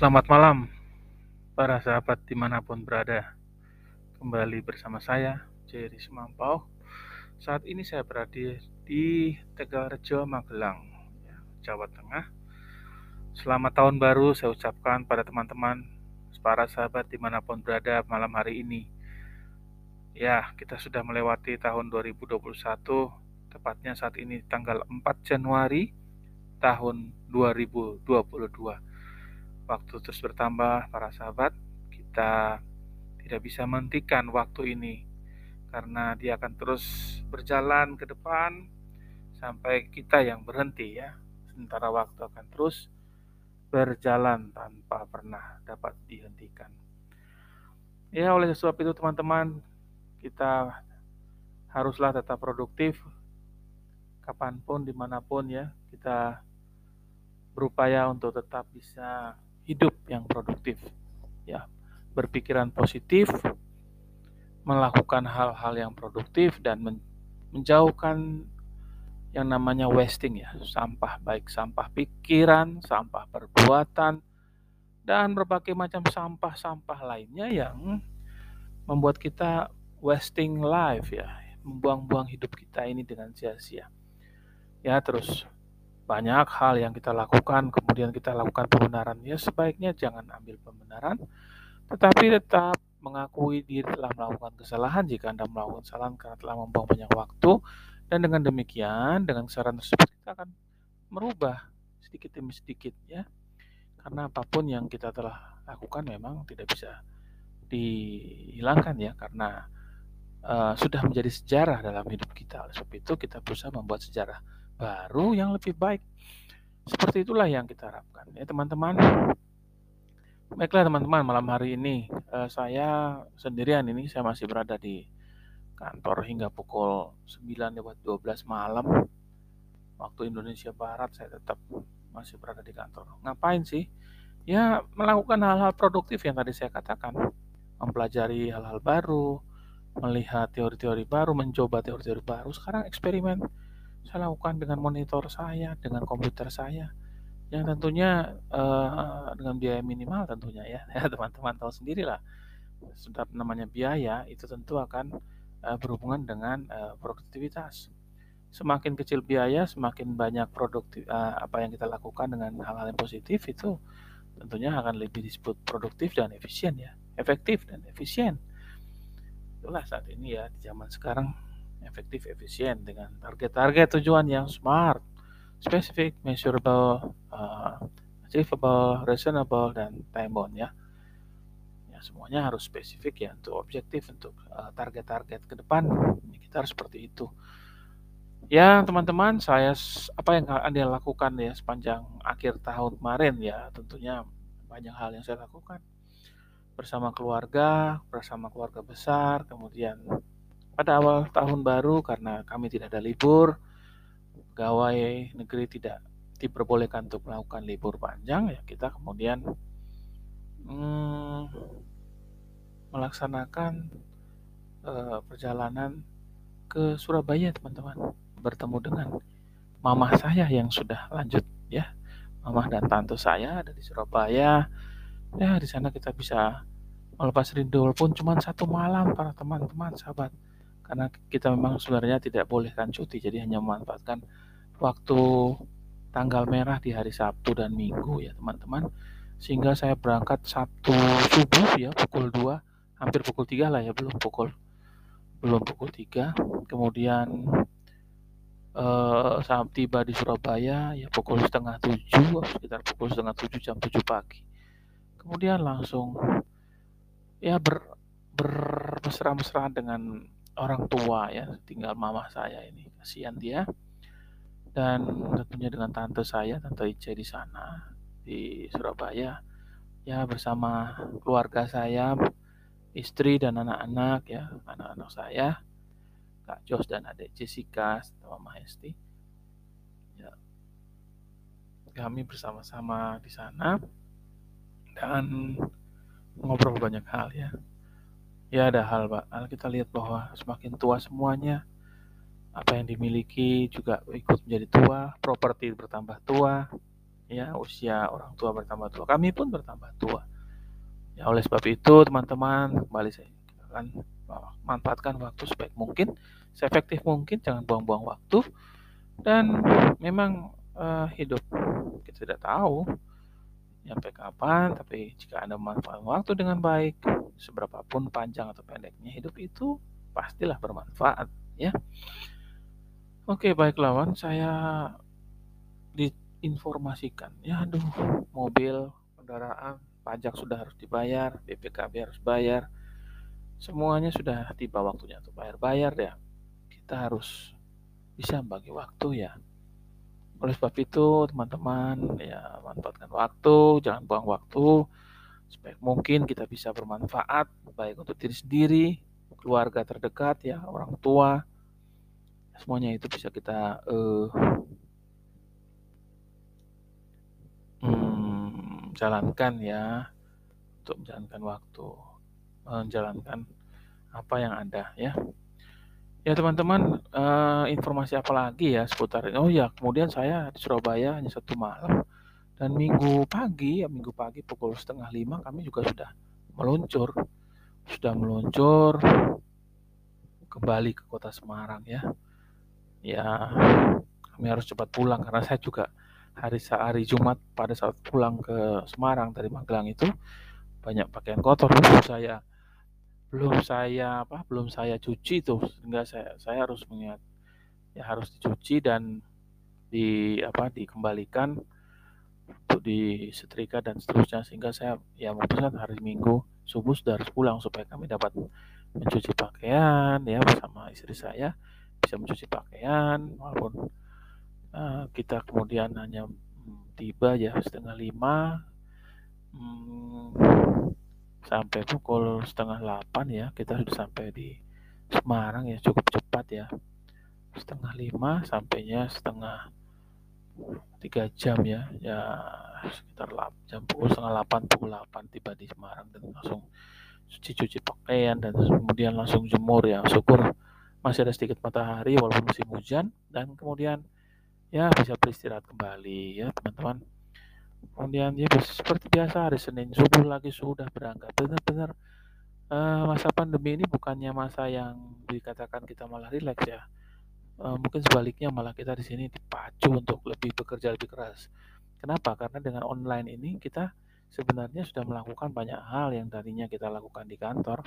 Selamat malam, para sahabat di mana pun berada. Kembali bersama saya, Jerry Semampau. Saat ini saya berada di Tegalrejo, Magelang, ya, Jawa Tengah. Selamat tahun baru saya ucapkan pada teman-teman, para sahabat di mana pun berada malam hari ini. Ya, kita sudah melewati tahun 2021, tepatnya saat ini tanggal 4 Januari tahun 2022 waktu terus bertambah para sahabat kita tidak bisa menghentikan waktu ini. Karena dia akan terus berjalan ke depan sampai kita yang berhenti ya. Sementara waktu akan terus berjalan tanpa pernah dapat dihentikan. Ya oleh sebab itu teman-teman kita haruslah tetap produktif kapan pun di mana pun ya. Kita berupaya untuk tetap bisa hidup yang produktif ya. Berpikiran positif melakukan hal-hal yang produktif dan menjauhkan yang namanya wasting ya. Sampah baik sampah pikiran sampah perbuatan dan berbagai macam sampah-sampah lainnya yang membuat kita wasting life ya. Membuang-buang hidup kita ini dengan sia-sia. Ya terus banyak hal yang kita lakukan, kemudian kita lakukan pembenaran. Ya sebaiknya jangan ambil pembenaran, tetapi tetap mengakui diri telah melakukan kesalahan jika Anda melakukan kesalahan karena telah membuang banyak waktu. Dan dengan demikian, dengan saran tersebut kita akan merubah sedikit demi sedikit ya. Karena apa pun yang kita telah lakukan memang tidak bisa dihilangkan ya karena uh, sudah menjadi sejarah dalam hidup kita. Oleh sebab itu kita berusaha membuat sejarah baru yang lebih baik. Seperti itulah yang kita harapkan ya teman-teman. Baiklah teman-teman, malam hari ini uh, saya sendirian ini saya masih berada di kantor hingga pukul 9 lewat 12 malam waktu Indonesia Barat saya tetap masih berada di kantor. Ngapain sih? Ya melakukan hal-hal produktif yang tadi saya katakan. Mempelajari hal-hal baru, melihat teori-teori baru, mencoba teori-teori baru. Sekarang eksperimen saya lakukan dengan monitor saya, dengan komputer saya, yang tentunya uh, dengan biaya minimal tentunya ya. Ya teman-teman tahu sendiri lah. Sudah namanya biaya itu tentu akan uh, berhubungan dengan uh, produktivitas. Semakin kecil biaya, semakin banyak produktif uh, apa yang kita lakukan dengan hal-hal yang positif itu tentunya akan lebih disebut produktif dan efisien ya, efektif dan efisien. Itulah saat ini ya di zaman sekarang efektif, efisien dengan target-target tujuan yang smart, specific, measurable, uh, achievable, reasonable, dan time bound ya. Ya semuanya harus spesifik ya untuk objektif, untuk uh, target-target uh, ke depan. Kita harus seperti itu. Ya teman-teman, saya apa yang anda lakukan ya sepanjang akhir tahun kemarin ya tentunya banyak hal yang saya lakukan bersama keluarga, bersama keluarga besar, kemudian pada awal tahun baru karena kami tidak ada libur, pegawai negeri tidak diperbolehkan untuk melakukan libur panjang ya kita kemudian hmm, melaksanakan uh, perjalanan ke Surabaya teman-teman. Bertemu dengan mama saya yang sudah lanjut ya. Mama dan tante saya ada di Surabaya. Ya di sana kita bisa melepas rindu walaupun cuma satu malam para teman-teman sahabat karena kita memang sebenarnya tidak bolehkan cuti jadi hanya memanfaatkan waktu tanggal merah di hari Sabtu dan Minggu ya teman-teman. Sehingga saya berangkat Sabtu subuh ya pukul 2 hampir pukul 3 lah ya belum pukul belum pukul 3 kemudian eh, saat tiba di Surabaya ya pukul setengah 7 sekitar pukul setengah 7 jam 7 pagi. Kemudian langsung ya ber bermesra-mesraan dengan orang tua ya, tinggal mama saya ini. Kasihan dia. Dan tentunya dengan tante saya, tante Ica di sana di Surabaya. Ya bersama keluarga saya, istri dan anak-anak ya, anak-anak saya, Kak Jos dan adik Jessica sama Mama Hesti. Ya. Kami bersama-sama di sana dan ngobrol banyak hal ya ya ada hal pak. Hal kita lihat bahwa semakin tua semuanya apa yang dimiliki juga ikut menjadi tua properti bertambah tua ya usia orang tua bertambah tua kami pun bertambah tua. Ya oleh sebab itu teman-teman kembali saya akan manfaatkan waktu sebaik mungkin seefektif mungkin jangan buang-buang waktu. Dan memang uh, hidup kita tidak tahu sampai kapan tapi jika anda memanfaatkan waktu dengan baik seberapapun panjang atau pendeknya hidup itu pastilah bermanfaat ya. Oke baik lawan. Saya diinformasikan. Ya aduh mobil kendaraan pajak sudah harus dibayar BPKB harus bayar. Semuanya sudah tiba waktunya untuk bayar-bayar ya. Kita harus bisa bagi waktu ya oleh sebab itu, teman-teman, ya manfaatkan waktu, jangan buang waktu. Sebaik mungkin kita bisa bermanfaat, baik untuk diri sendiri, keluarga terdekat, ya orang tua. Semuanya itu bisa kita uh, hmm, jalankan ya, untuk menjalankan waktu, menjalankan apa yang ada ya. Ya teman-teman, uh, informasi apa lagi ya seputar ini? Oh ya, kemudian saya di Surabaya hanya satu malam dan minggu pagi, ya minggu pagi pukul setengah lima kami juga sudah meluncur, sudah meluncur kembali ke kota Semarang ya. Ya, kami harus cepat pulang karena saya juga hari hari Jumat pada saat pulang ke Semarang dari Magelang itu banyak pakaian kotor saya belum saya apa belum saya cuci tuh sehingga saya saya harus mengingat ya harus dicuci dan di apa dikembalikan untuk disetrika dan seterusnya sehingga saya ya memutuskan hari Minggu subuh sudah harus pulang supaya kami dapat mencuci pakaian ya bersama istri saya bisa mencuci pakaian walaupun uh, kita kemudian hanya hmm, tiba ya setengah lima hmm, sampai pukul setengah delapan ya kita sudah sampai di Semarang ya cukup cepat ya. Setengah lima sampainya setengah tiga jam ya ya sekitar jam pukul setengah delapan pukul delapan tiba di Semarang dan langsung cuci-cuci pakaian dan kemudian langsung jemur ya. Syukur masih ada sedikit matahari walaupun musim hujan dan kemudian ya bisa beristirahat kembali ya teman-teman kemudian ya seperti biasa hari Senin subuh lagi sudah berangkat. Benar-benar uh, masa pandemi ini bukannya masa yang dikatakan kita malah rileks ya. Uh, mungkin sebaliknya malah kita di sini dipacu untuk lebih bekerja lebih keras. Kenapa? Karena dengan online ini kita sebenarnya sudah melakukan banyak hal yang tadinya kita lakukan di kantor.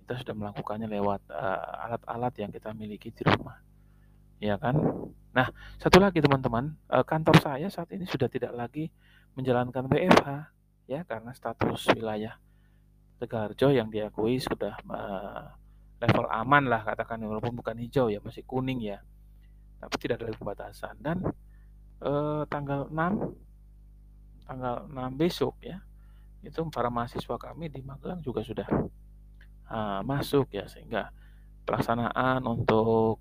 Kita sudah melakukannya lewat eh, alat-alat uh, yang kita miliki di rumah. Ya kan Nah, satu lagi teman-teman, eh, kantor saya saat ini sudah tidak lagi menjalankan WFH ya karena status wilayah Tegarjo yang diakui sudah uh, level aman lah katakan walaupun bukan hijau ya masih kuning ya tapi tidak ada pembatasan dan uh, tanggal 6 tanggal 6 besok ya itu para mahasiswa kami di Magelang juga sudah uh, masuk ya sehingga pelaksanaan untuk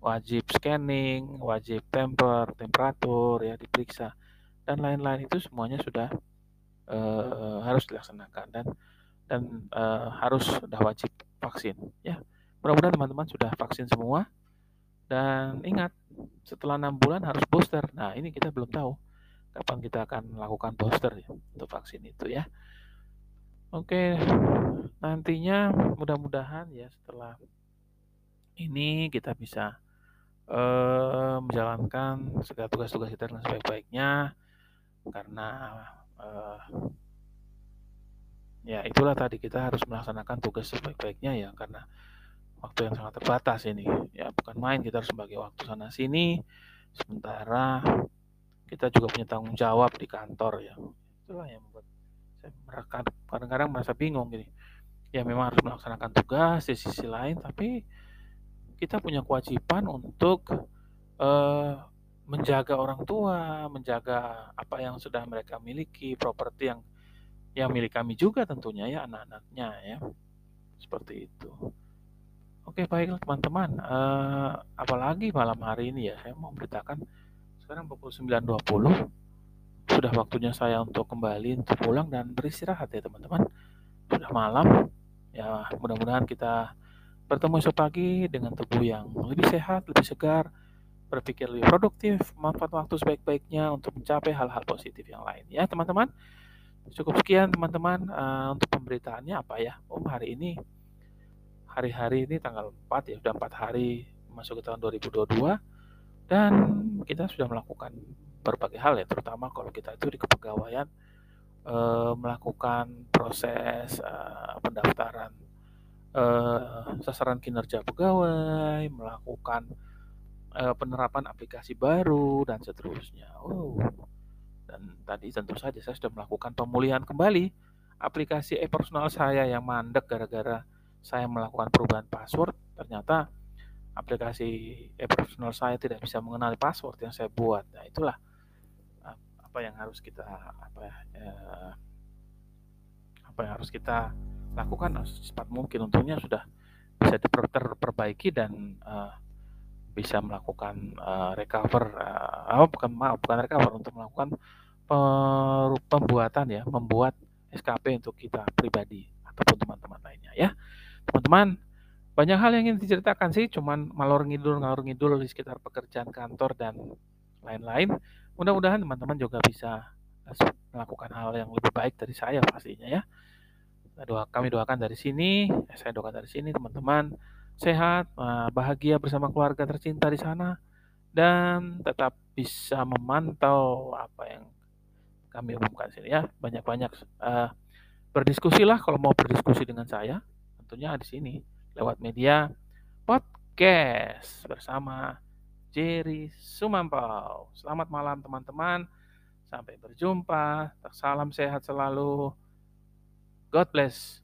wajib scanning, wajib temper, temperatur ya diperiksa dan lain-lain itu semuanya sudah uh, harus dilaksanakan dan dan uh, harus sudah wajib vaksin ya. Mudah-mudahan teman-teman sudah vaksin semua dan ingat setelah enam bulan harus booster. Nah ini kita belum tahu kapan kita akan melakukan booster ya untuk vaksin itu ya. Oke, nantinya mudah-mudahan ya setelah ini kita bisa uh, menjalankan segala tugas-tugas kita dengan sebaik-baiknya karena uh, ya itulah tadi kita harus melaksanakan tugas sebaik-baiknya ya karena waktu yang sangat terbatas ini. Ya bukan main kita harus membagi waktu sana sini sementara kita juga punya tanggung jawab di kantor ya. Itulah yang membuat saya kadang-kadang merasa bingung gini. Ya memang harus melaksanakan tugas di sisi lain tapi kita punya kewajiban untuk uh, menjaga orang tua, menjaga apa yang sudah mereka miliki, properti yang yang milik kami juga tentunya ya anak-anaknya ya. Seperti itu. Oke, baiklah teman-teman. Uh, apalagi malam hari ini ya, saya mau beritakan sekarang pukul 9.20 sudah waktunya saya untuk kembali untuk pulang dan beristirahat ya teman-teman. Sudah malam. Ya, mudah-mudahan kita bertemu esok pagi dengan tubuh yang lebih sehat, lebih segar, berpikir lebih produktif, memanfaatkan waktu sebaik-baiknya untuk mencapai hal-hal positif yang lain. Ya, teman-teman. Cukup sekian teman-teman uh, untuk pemberitaannya apa ya? Om hari ini hari-hari ini tanggal 4 ya, sudah 4 hari masuk ke tahun 2022 dan kita sudah melakukan berbagai hal ya, terutama kalau kita itu di kepegawaian uh, melakukan proses uh, pendaftaran uh, sasaran kinerja pegawai, melakukan uh, penerapan aplikasi baru dan seterusnya. Oh, dan tadi tentu saja saya sudah melakukan pemulihan kembali aplikasi e-personal saya yang mandek gara-gara saya melakukan perubahan password. Ternyata aplikasi e-personal saya tidak bisa mengenali password yang saya buat. Nah, itulah apa yang harus kita apa ya, apa yang harus kita lakukan secepat mungkin untungnya sudah bisa diperbaiki dan uh, bisa melakukan uh, recover uh, oh, bukan maaf bukan recover untuk melakukan pembuatan ya, membuat SKP untuk kita pribadi ataupun teman-teman lainnya ya. Teman-teman, banyak hal yang ingin diceritakan sih, cuman malor ngidul ngalor ngidul di sekitar pekerjaan kantor dan lain-lain. Mudah-mudahan teman-teman juga bisa melakukan hal yang lebih baik dari saya pastinya ya. Doa, kami doakan dari sini, eh, saya doakan dari sini teman-teman sehat, eh, bahagia bersama keluarga tercinta di sana dan tetap bisa memantau apa yang kami umumkan sini ya. Banyak-banyak uh, berdiskusilah kalau mau berdiskusi dengan saya, tentunya di sini lewat media podcast bersama Jerry Sumampau. Selamat malam teman-teman. Sampai berjumpa. Salam sehat selalu. God bless.